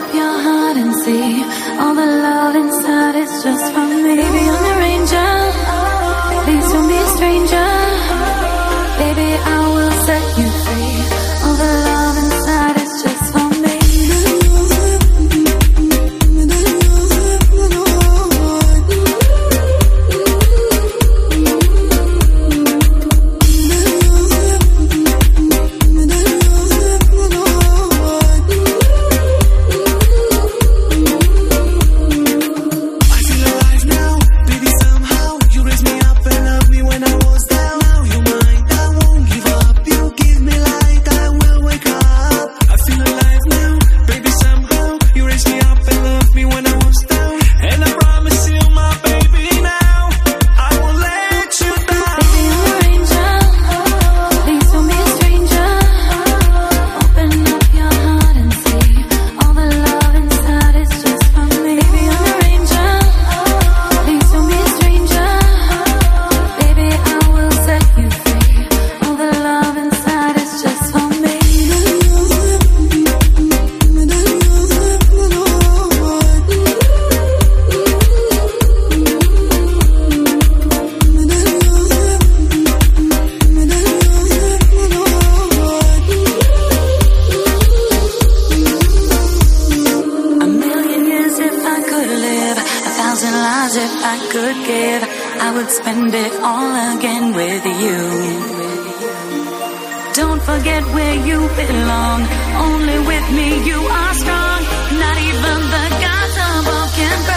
up your heart and see all the love inside is just for me. thousand lives if I could give. I would spend it all again with you. Don't forget where you belong. Only with me you are strong. Not even the gods above can.